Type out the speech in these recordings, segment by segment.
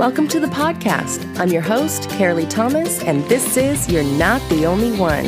Welcome to the podcast. I'm your host, Carolee Thomas, and this is You're Not the Only One.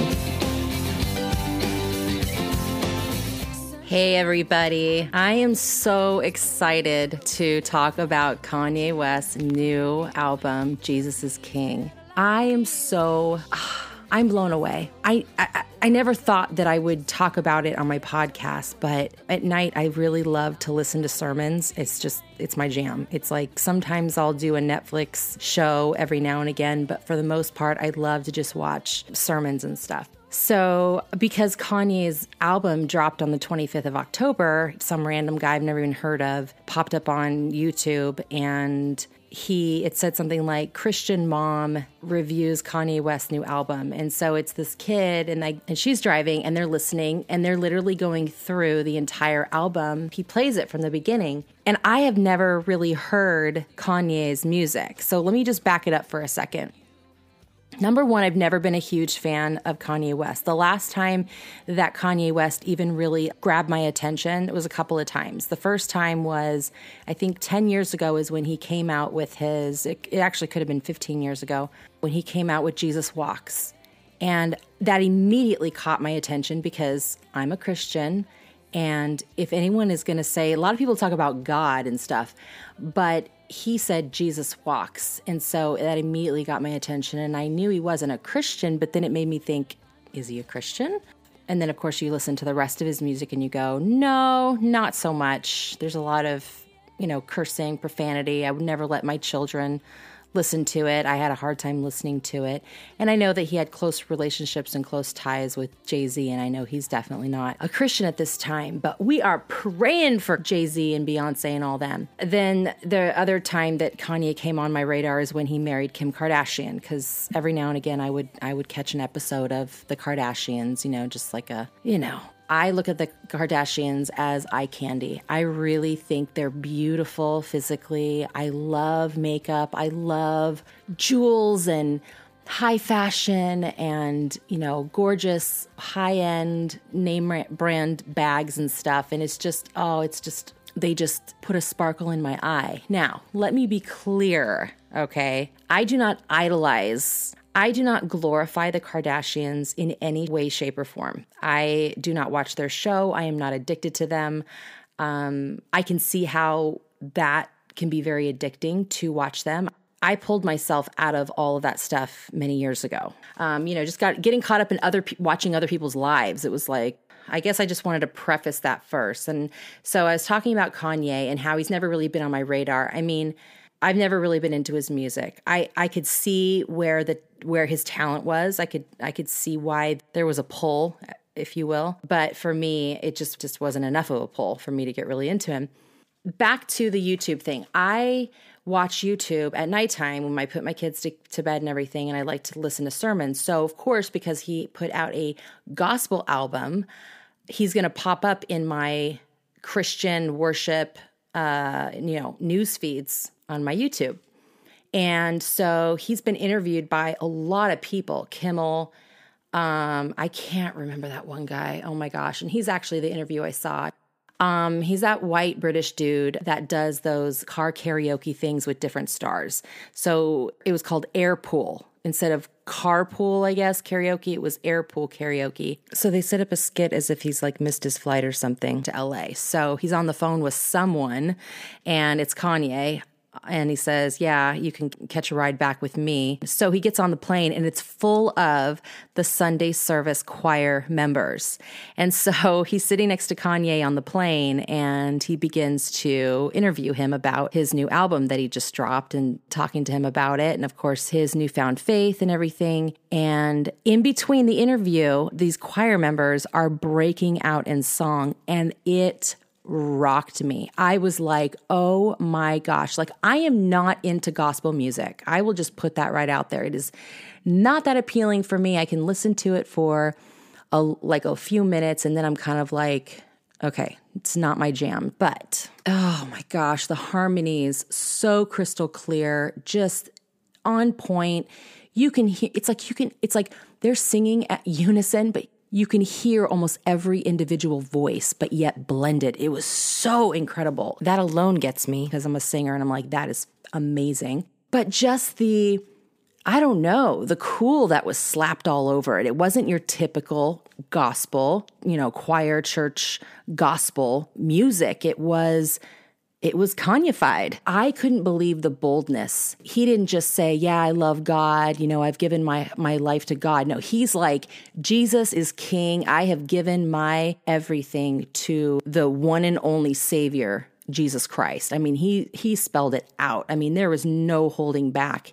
Hey, everybody. I am so excited to talk about Kanye West's new album, Jesus is King. I am so. Ah, I'm blown away. I, I I never thought that I would talk about it on my podcast, but at night I really love to listen to sermons. It's just it's my jam. It's like sometimes I'll do a Netflix show every now and again, but for the most part I love to just watch sermons and stuff. So, because Kanye's album dropped on the 25th of October, some random guy I've never even heard of popped up on YouTube and he it said something like Christian mom reviews Kanye West's new album. And so it's this kid and like and she's driving and they're listening and they're literally going through the entire album. He plays it from the beginning. And I have never really heard Kanye's music. So let me just back it up for a second. Number one, I've never been a huge fan of Kanye West. The last time that Kanye West even really grabbed my attention was a couple of times. The first time was, I think, 10 years ago, is when he came out with his, it, it actually could have been 15 years ago, when he came out with Jesus Walks. And that immediately caught my attention because I'm a Christian. And if anyone is going to say, a lot of people talk about God and stuff, but he said Jesus walks. And so that immediately got my attention. And I knew he wasn't a Christian, but then it made me think, is he a Christian? And then, of course, you listen to the rest of his music and you go, no, not so much. There's a lot of, you know, cursing, profanity. I would never let my children listened to it. I had a hard time listening to it. And I know that he had close relationships and close ties with Jay Z, and I know he's definitely not a Christian at this time, but we are praying for Jay Z and Beyonce and all them. Then the other time that Kanye came on my radar is when he married Kim Kardashian, because every now and again I would I would catch an episode of the Kardashians, you know, just like a, you know, I look at the Kardashians as eye candy. I really think they're beautiful physically. I love makeup. I love jewels and high fashion and, you know, gorgeous high end name brand bags and stuff. And it's just, oh, it's just, they just put a sparkle in my eye. Now, let me be clear, okay? I do not idolize I do not glorify the Kardashians in any way, shape, or form. I do not watch their show. I am not addicted to them. Um, I can see how that can be very addicting to watch them. I pulled myself out of all of that stuff many years ago. Um, you know, just got getting caught up in other watching other people's lives. It was like I guess I just wanted to preface that first. And so I was talking about Kanye and how he's never really been on my radar. I mean, I've never really been into his music. I I could see where the where his talent was. I could I could see why there was a pull, if you will. But for me, it just just wasn't enough of a pull for me to get really into him. Back to the YouTube thing. I watch YouTube at nighttime when I put my kids to, to bed and everything, and I like to listen to sermons. So, of course, because he put out a gospel album, he's going to pop up in my Christian worship, uh, you know, news feeds on my YouTube. And so he's been interviewed by a lot of people, Kimmel. Um, I can't remember that one guy. Oh my gosh. And he's actually the interview I saw. Um, he's that white British dude that does those car karaoke things with different stars. So it was called Airpool instead of carpool, I guess, karaoke. It was airpool karaoke. So they set up a skit as if he's like missed his flight or something to LA. So he's on the phone with someone and it's Kanye and he says, Yeah, you can catch a ride back with me. So he gets on the plane and it's full of the Sunday service choir members. And so he's sitting next to Kanye on the plane and he begins to interview him about his new album that he just dropped and talking to him about it. And of course, his newfound faith and everything. And in between the interview, these choir members are breaking out in song and it rocked me. I was like, oh my gosh, like I am not into gospel music. I will just put that right out there. It is not that appealing for me. I can listen to it for a, like a few minutes and then I'm kind of like, okay, it's not my jam. But oh my gosh, the harmonies so crystal clear, just on point. You can hear it's like you can it's like they're singing at unison, but you can hear almost every individual voice, but yet blended. It was so incredible. That alone gets me because I'm a singer and I'm like, that is amazing. but just the I don't know, the cool that was slapped all over it. It wasn't your typical gospel, you know, choir church gospel music. It was it was Kanyefied. I couldn't believe the boldness. He didn't just say, "Yeah, I love God, you know, I've given my my life to God." No, he's like, "Jesus is king. I have given my everything to the one and only savior, Jesus Christ." I mean, he he spelled it out. I mean, there was no holding back.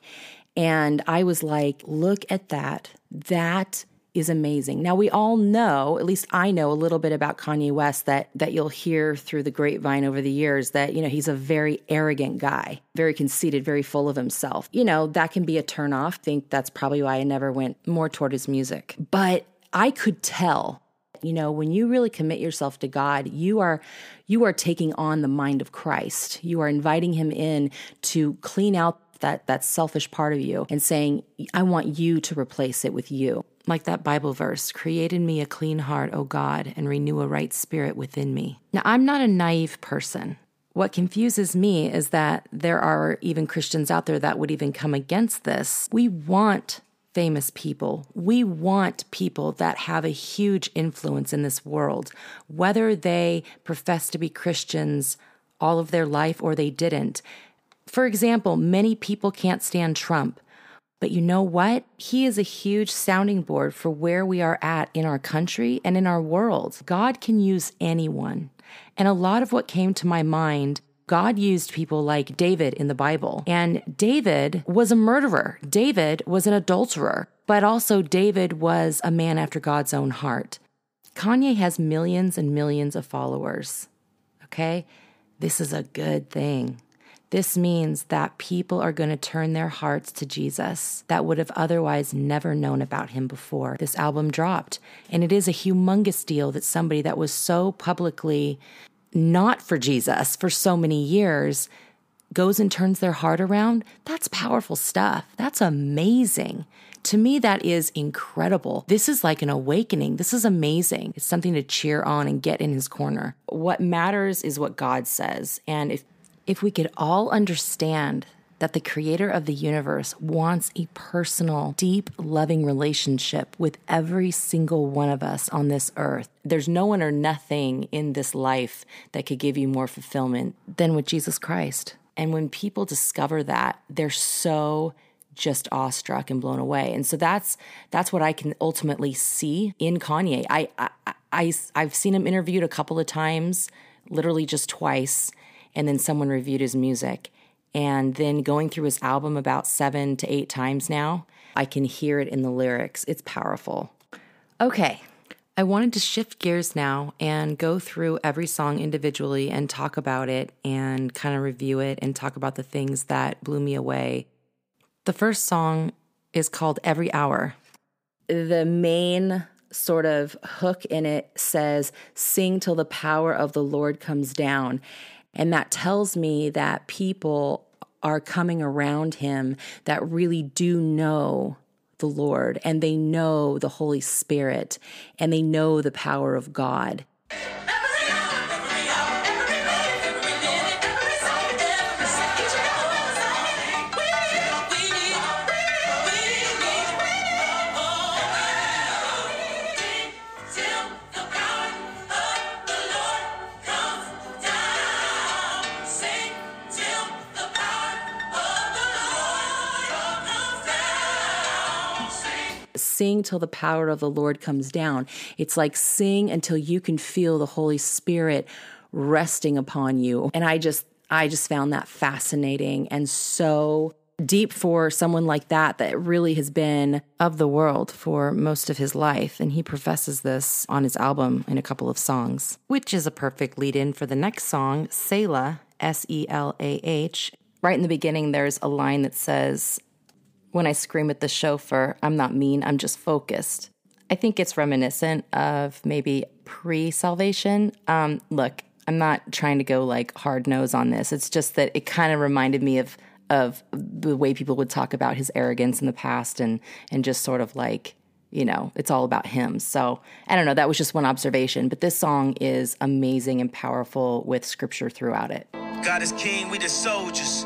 And I was like, look at that. That is amazing. Now we all know, at least I know a little bit about Kanye West that that you'll hear through the grapevine over the years that, you know, he's a very arrogant guy, very conceited, very full of himself. You know, that can be a turnoff. I think that's probably why I never went more toward his music. But I could tell you know when you really commit yourself to god you are you are taking on the mind of christ you are inviting him in to clean out that that selfish part of you and saying I want you to replace it with you. Like that Bible verse, create in me a clean heart, O God, and renew a right spirit within me. Now, I'm not a naive person. What confuses me is that there are even Christians out there that would even come against this. We want famous people. We want people that have a huge influence in this world, whether they profess to be Christians all of their life or they didn't. For example, many people can't stand Trump. But you know what? He is a huge sounding board for where we are at in our country and in our world. God can use anyone. And a lot of what came to my mind God used people like David in the Bible. And David was a murderer. David was an adulterer. But also, David was a man after God's own heart. Kanye has millions and millions of followers. Okay? This is a good thing. This means that people are going to turn their hearts to Jesus that would have otherwise never known about him before this album dropped. And it is a humongous deal that somebody that was so publicly not for Jesus for so many years goes and turns their heart around. That's powerful stuff. That's amazing. To me, that is incredible. This is like an awakening. This is amazing. It's something to cheer on and get in his corner. What matters is what God says. And if if we could all understand that the creator of the universe wants a personal, deep, loving relationship with every single one of us on this earth. There's no one or nothing in this life that could give you more fulfillment than with Jesus Christ. And when people discover that, they're so just awestruck and blown away. And so that's that's what I can ultimately see in Kanye. I I, I I've seen him interviewed a couple of times, literally just twice and then someone reviewed his music. And then going through his album about seven to eight times now, I can hear it in the lyrics. It's powerful. Okay, I wanted to shift gears now and go through every song individually and talk about it and kind of review it and talk about the things that blew me away. The first song is called Every Hour. The main sort of hook in it says, Sing till the power of the Lord comes down. And that tells me that people are coming around him that really do know the Lord and they know the Holy Spirit and they know the power of God. Sing till the power of the Lord comes down. It's like sing until you can feel the Holy Spirit resting upon you. And I just, I just found that fascinating and so deep for someone like that that really has been of the world for most of his life. And he professes this on his album in a couple of songs, which is a perfect lead in for the next song, Selah, S E L A H. Right in the beginning, there's a line that says, when I scream at the chauffeur, I'm not mean, I'm just focused. I think it's reminiscent of maybe pre salvation. Um, look, I'm not trying to go like hard nose on this. It's just that it kind of reminded me of of the way people would talk about his arrogance in the past and and just sort of like you know it's all about him so i don't know that was just one observation but this song is amazing and powerful with scripture throughout it god is king we the soldiers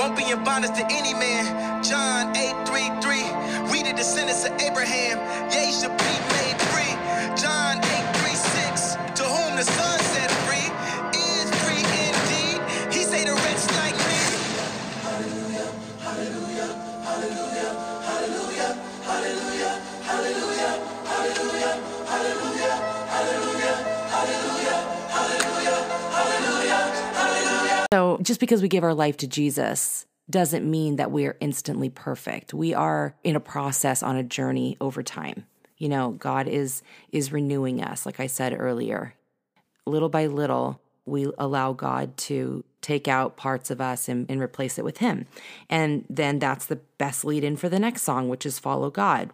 Won't be in bondage to any man. John 8 3 3. We the descendants of Abraham. Ye should be made free. John 8 3 6. To whom the Son So just because we give our life to Jesus doesn't mean that we're instantly perfect. We are in a process on a journey over time. You know, God is is renewing us, like I said earlier. Little by little, we allow God to take out parts of us and, and replace it with Him. And then that's the best lead in for the next song, which is Follow God.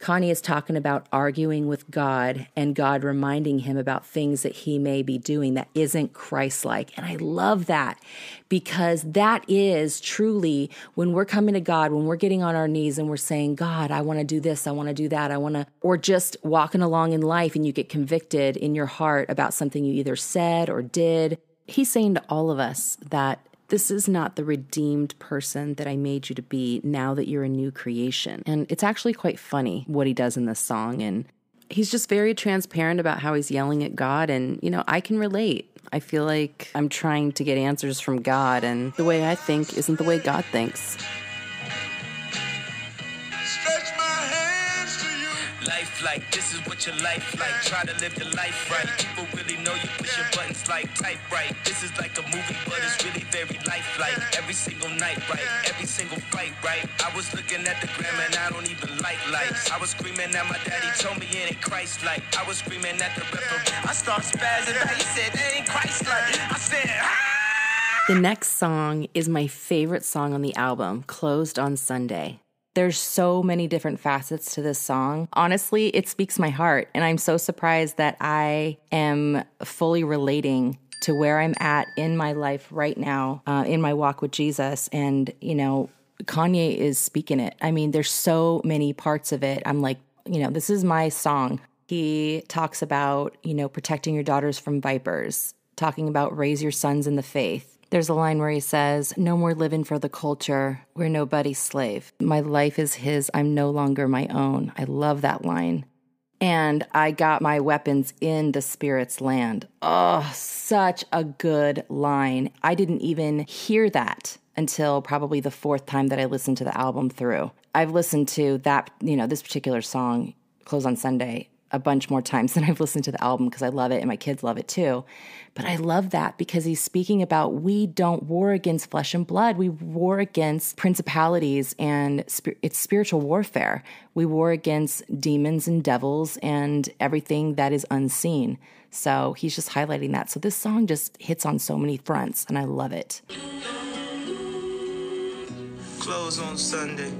Kanye is talking about arguing with God and God reminding him about things that he may be doing that isn't Christ like. And I love that because that is truly when we're coming to God, when we're getting on our knees and we're saying, God, I want to do this, I want to do that, I want to, or just walking along in life and you get convicted in your heart about something you either said or did. He's saying to all of us that this is not the redeemed person that I made you to be now that you're a new creation. And it's actually quite funny what he does in this song. And he's just very transparent about how he's yelling at God. And, you know, I can relate. I feel like I'm trying to get answers from God, and the way I think isn't the way God thinks. Like this is what your life like. Try to live your life right. People really know you push your buttons like type right. This is like a movie, but it's really very lifelike. Every single night, right? Every single fight, right? I was looking at the gram and I don't even like lights. I was screaming at my daddy, told me it ain't Christ like. I was screaming at the referee. I start spazzing out. He said ain't Christ like. I said, ah! The next song is my favorite song on the album, Closed on Sunday. There's so many different facets to this song. Honestly, it speaks my heart, and I'm so surprised that I am fully relating to where I'm at in my life right now, uh, in my walk with Jesus. And, you know, Kanye is speaking it. I mean, there's so many parts of it. I'm like, you know, this is my song. He talks about, you know, protecting your daughters from vipers, talking about raise your sons in the faith. There's a line where he says, No more living for the culture. We're nobody's slave. My life is his. I'm no longer my own. I love that line. And I got my weapons in the spirit's land. Oh, such a good line. I didn't even hear that until probably the fourth time that I listened to the album through. I've listened to that, you know, this particular song, Close on Sunday, a bunch more times than I've listened to the album because I love it and my kids love it too. But I love that because he's speaking about we don't war against flesh and blood. We war against principalities and sp- it's spiritual warfare. We war against demons and devils and everything that is unseen. So he's just highlighting that. So this song just hits on so many fronts and I love it. Close on Sunday.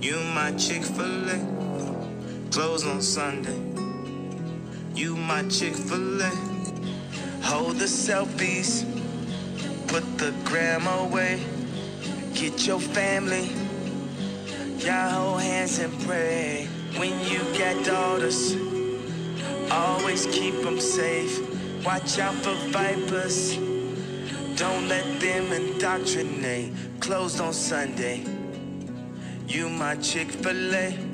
You my Chick fil A. Close on Sunday. You my Chick fil A. Hold the selfies. Put the gram away. Get your family. Y'all hold hands and pray. When you got daughters, always keep them safe. Watch out for vipers. Don't let them indoctrinate. Closed on Sunday. You my Chick fil A.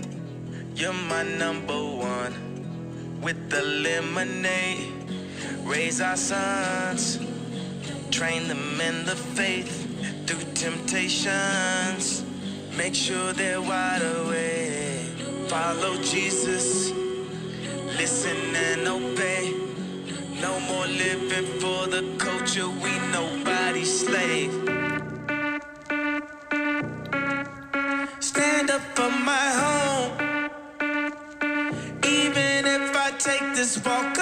You're my number one. With the lemonade. Raise our sons. Train them in the faith. Through temptations. Make sure they're wide awake. Follow Jesus. Listen and obey. No more living for the culture, we nobody's slave. Stand up for my home. Fuck. walk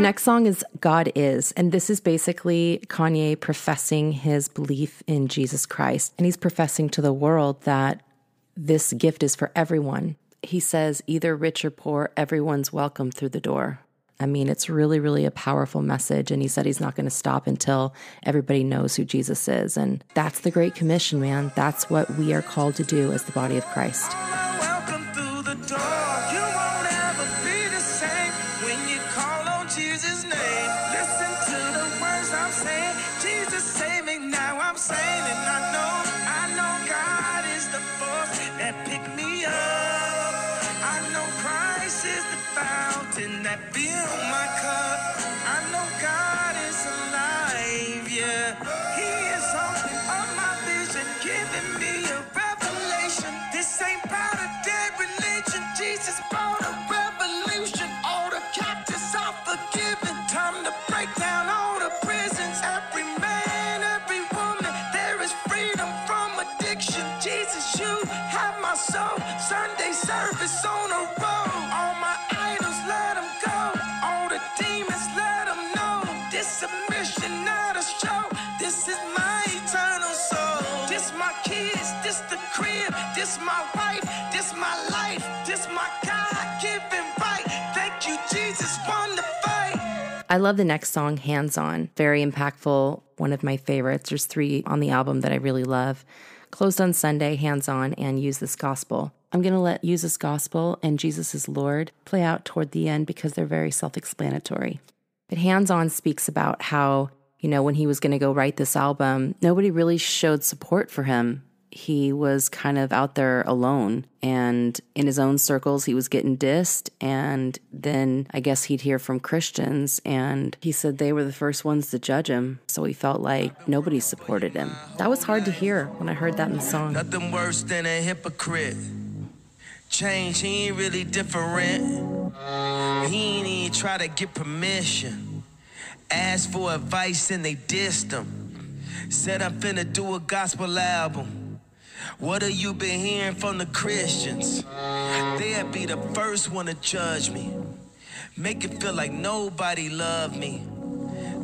The next song is God Is, and this is basically Kanye professing his belief in Jesus Christ. And he's professing to the world that this gift is for everyone. He says, either rich or poor, everyone's welcome through the door. I mean, it's really, really a powerful message. And he said he's not going to stop until everybody knows who Jesus is. And that's the Great Commission, man. That's what we are called to do as the body of Christ. This my wife, this my life, this my right. Thank you, Jesus, won the fight. I love the next song, Hands On. Very impactful, one of my favorites. There's three on the album that I really love. Closed on Sunday, Hands On, and Use This Gospel. I'm going to let Use This Gospel and Jesus is Lord play out toward the end because they're very self explanatory. But Hands On speaks about how, you know, when he was going to go write this album, nobody really showed support for him. He was kind of out there alone and in his own circles, he was getting dissed. And then I guess he'd hear from Christians and he said they were the first ones to judge him. So he felt like nobody supported him. That was hard to hear when I heard that in the song. Nothing worse than a hypocrite. Change, he ain't really different. He ain't even try to get permission. Asked for advice and they dissed him. Said I'm finna do a gospel album. What have you been hearing from the Christians? They'd be the first one to judge me. Make it feel like nobody loved me.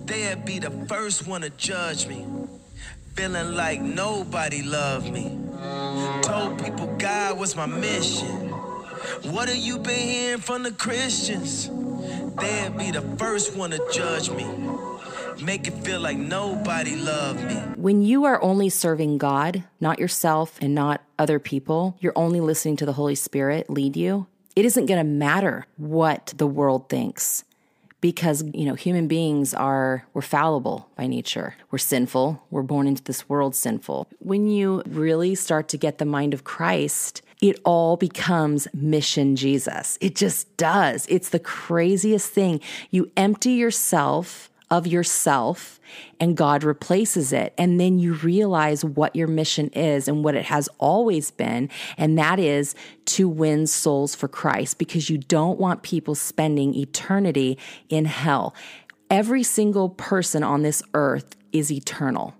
They'd be the first one to judge me. Feeling like nobody loved me. Told people God was my mission. What have you been hearing from the Christians? They'd be the first one to judge me. Make it feel like nobody loved me. When you are only serving God, not yourself and not other people, you're only listening to the Holy Spirit lead you, it isn't going to matter what the world thinks because you know human beings are we're fallible by nature. We're sinful. We're born into this world sinful. When you really start to get the mind of christ it all becomes mission jesus. It just does. It's the craziest thing. You empty yourself of yourself and God replaces it. And then you realize what your mission is and what it has always been. And that is to win souls for Christ because you don't want people spending eternity in hell. Every single person on this earth is eternal.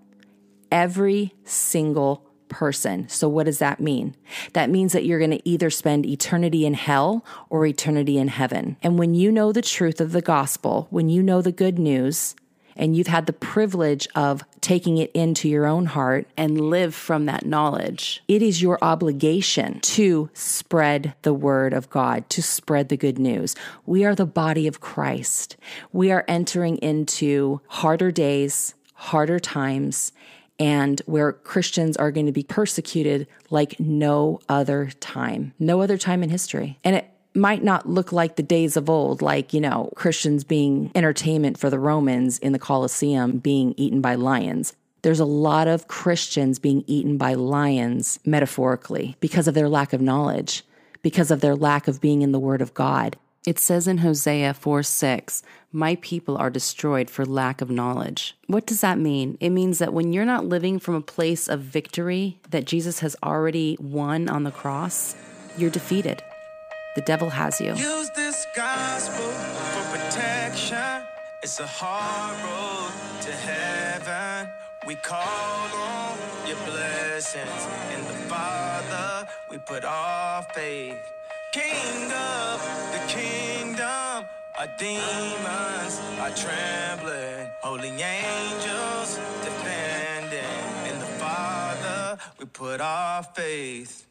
Every single person. So, what does that mean? That means that you're going to either spend eternity in hell or eternity in heaven. And when you know the truth of the gospel, when you know the good news, and you've had the privilege of taking it into your own heart and live from that knowledge, it is your obligation to spread the word of God, to spread the good news. We are the body of Christ. We are entering into harder days, harder times, and where Christians are going to be persecuted like no other time, no other time in history. And it might not look like the days of old, like, you know, Christians being entertainment for the Romans in the Colosseum being eaten by lions. There's a lot of Christians being eaten by lions, metaphorically, because of their lack of knowledge, because of their lack of being in the Word of God. It says in Hosea 4 6, My people are destroyed for lack of knowledge. What does that mean? It means that when you're not living from a place of victory that Jesus has already won on the cross, you're defeated. The devil has you. Use this gospel for protection. It's a hard road to heaven. We call on your blessings. In the Father, we put our faith. King of the kingdom, our demons are trembling. Holy angels defending. In the Father, we put our faith.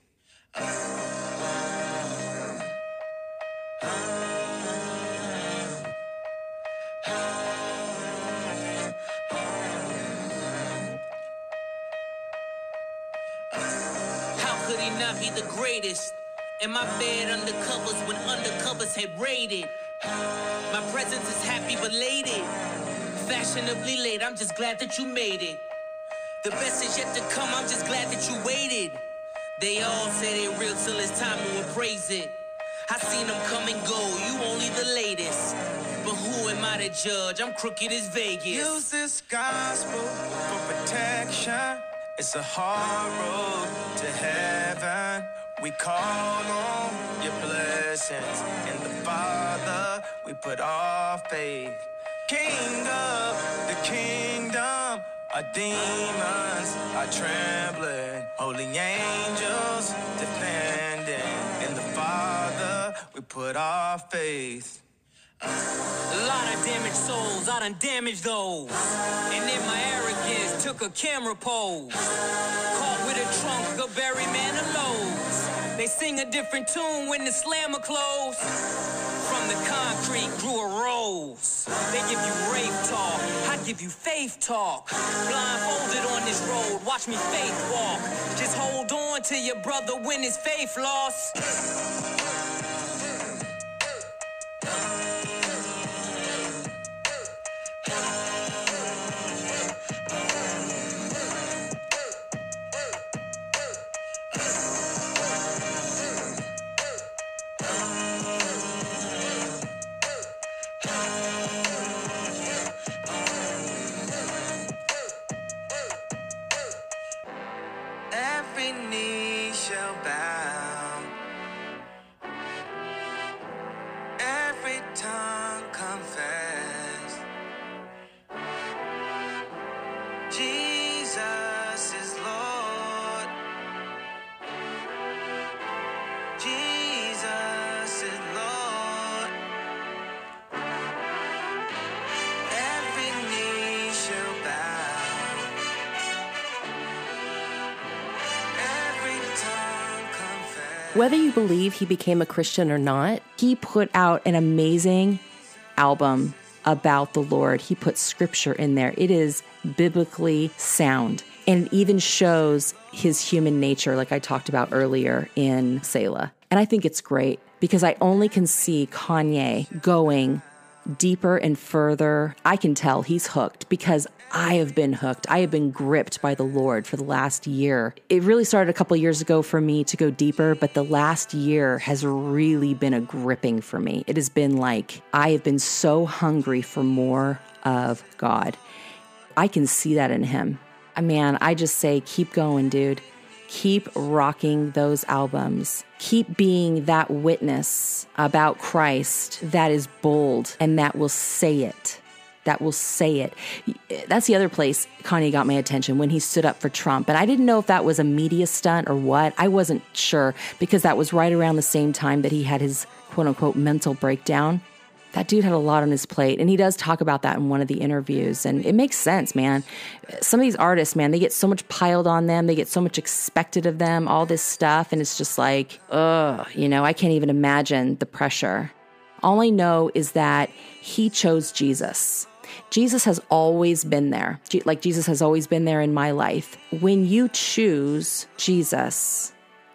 How could he not be the greatest? In my bed undercovers when undercovers had raided. My presence is happy belated. Fashionably late, I'm just glad that you made it. The best is yet to come, I'm just glad that you waited. They all say they real till it's time to appraise it. I seen them come and go, you only the latest. But who am I to judge? I'm crooked as Vegas. Use this gospel for protection. It's a hard road to heaven. We call on your blessings. In the Father, we put our faith. King of the kingdom, our demons are trembling. Holy angels defending. In the Father, we put our faith. A lot of damaged souls, I done damaged those. And in my arrogance, took a camera pose. Caught with a trunk of Barry Manilow's. They sing a different tune when the slammer close. From the concrete grew a rose. They give you rave talk, I give you faith talk. Blindfolded on this road, watch me faith walk. Just hold on to your brother when his faith lost. Whether you believe he became a Christian or not, he put out an amazing album about the Lord. He put scripture in there. It is biblically sound and it even shows his human nature, like I talked about earlier in Selah. And I think it's great because I only can see Kanye going deeper and further. I can tell he's hooked because I have been hooked. I have been gripped by the Lord for the last year. It really started a couple years ago for me to go deeper, but the last year has really been a gripping for me. It has been like I have been so hungry for more of God. I can see that in him. Uh, Man, I just say, keep going, dude. Keep rocking those albums. Keep being that witness about Christ that is bold and that will say it. That will say it. That's the other place Kanye got my attention when he stood up for Trump. And I didn't know if that was a media stunt or what. I wasn't sure because that was right around the same time that he had his quote unquote mental breakdown that dude had a lot on his plate and he does talk about that in one of the interviews and it makes sense man some of these artists man they get so much piled on them they get so much expected of them all this stuff and it's just like ugh you know i can't even imagine the pressure all i know is that he chose jesus jesus has always been there like jesus has always been there in my life when you choose jesus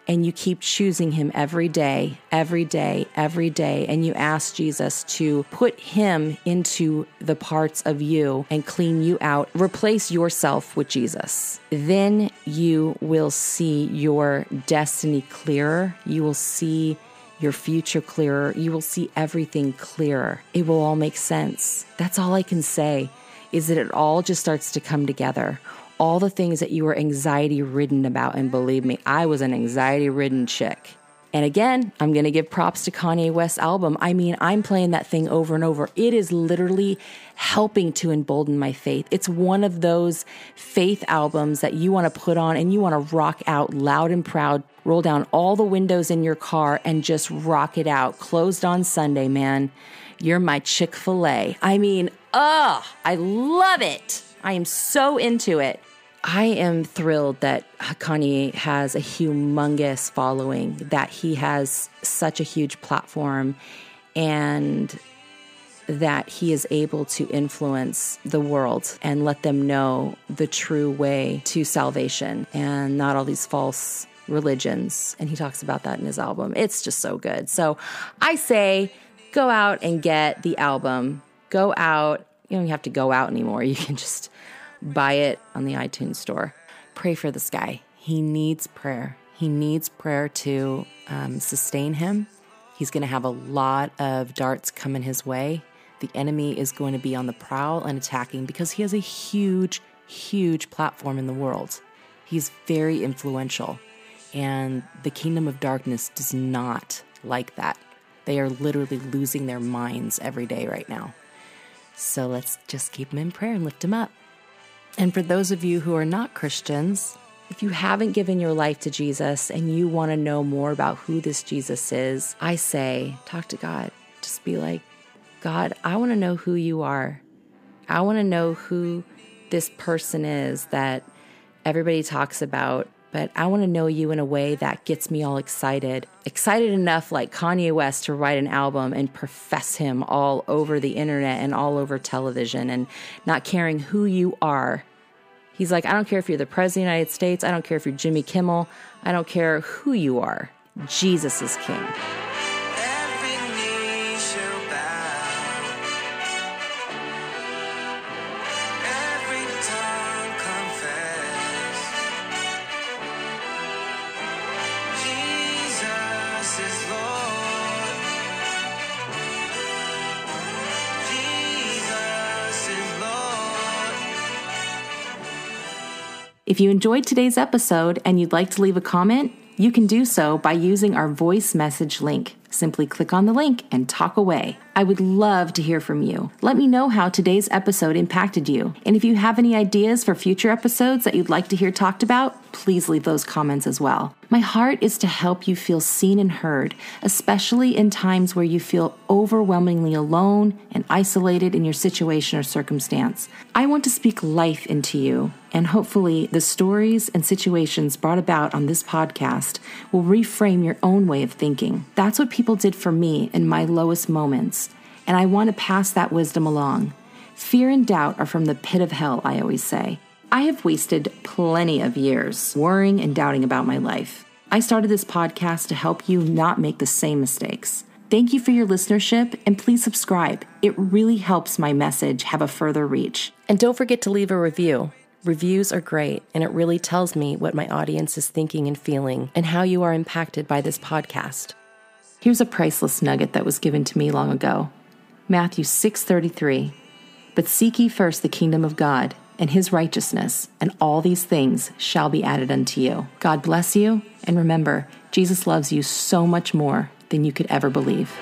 and you keep choosing him every day, every day, every day, and you ask Jesus to put him into the parts of you and clean you out, replace yourself with Jesus, then you will see your destiny clearer. You will see your future clearer. You will see everything clearer. It will all make sense. That's all I can say is that it all just starts to come together all the things that you were anxiety ridden about. And believe me, I was an anxiety ridden chick. And again, I'm going to give props to Kanye West's album. I mean, I'm playing that thing over and over. It is literally helping to embolden my faith. It's one of those faith albums that you want to put on and you want to rock out loud and proud, roll down all the windows in your car and just rock it out. Closed on Sunday, man. You're my Chick fil A. I mean, ugh, I love it. I am so into it. I am thrilled that Kanye has a humongous following, that he has such a huge platform, and that he is able to influence the world and let them know the true way to salvation and not all these false religions. And he talks about that in his album. It's just so good. So I say go out and get the album. Go out. You don't have to go out anymore. You can just buy it on the iTunes store. Pray for this guy. He needs prayer. He needs prayer to um, sustain him. He's going to have a lot of darts coming his way. The enemy is going to be on the prowl and attacking because he has a huge, huge platform in the world. He's very influential, and the kingdom of darkness does not like that. They are literally losing their minds every day right now. So let's just keep him in prayer and lift him up. And for those of you who are not Christians, if you haven't given your life to Jesus and you want to know more about who this Jesus is, I say, talk to God. Just be like, God, I want to know who you are. I want to know who this person is that everybody talks about, but I want to know you in a way that gets me all excited. Excited enough, like Kanye West, to write an album and profess him all over the internet and all over television and not caring who you are. He's like, I don't care if you're the President of the United States. I don't care if you're Jimmy Kimmel. I don't care who you are. Jesus is King. If you enjoyed today's episode and you'd like to leave a comment, you can do so by using our voice message link. Simply click on the link and talk away. I would love to hear from you. Let me know how today's episode impacted you. And if you have any ideas for future episodes that you'd like to hear talked about, please leave those comments as well. My heart is to help you feel seen and heard, especially in times where you feel overwhelmingly alone and isolated in your situation or circumstance. I want to speak life into you, and hopefully, the stories and situations brought about on this podcast will reframe your own way of thinking. That's what people did for me in my lowest moments, and I want to pass that wisdom along. Fear and doubt are from the pit of hell, I always say. I have wasted plenty of years worrying and doubting about my life. I started this podcast to help you not make the same mistakes. Thank you for your listenership and please subscribe. It really helps my message have a further reach. And don't forget to leave a review. Reviews are great, and it really tells me what my audience is thinking and feeling and how you are impacted by this podcast. Here's a priceless nugget that was given to me long ago. Matthew 6:33. But seek ye first the kingdom of God and his righteousness, and all these things shall be added unto you. God bless you, and remember, Jesus loves you so much more than you could ever believe.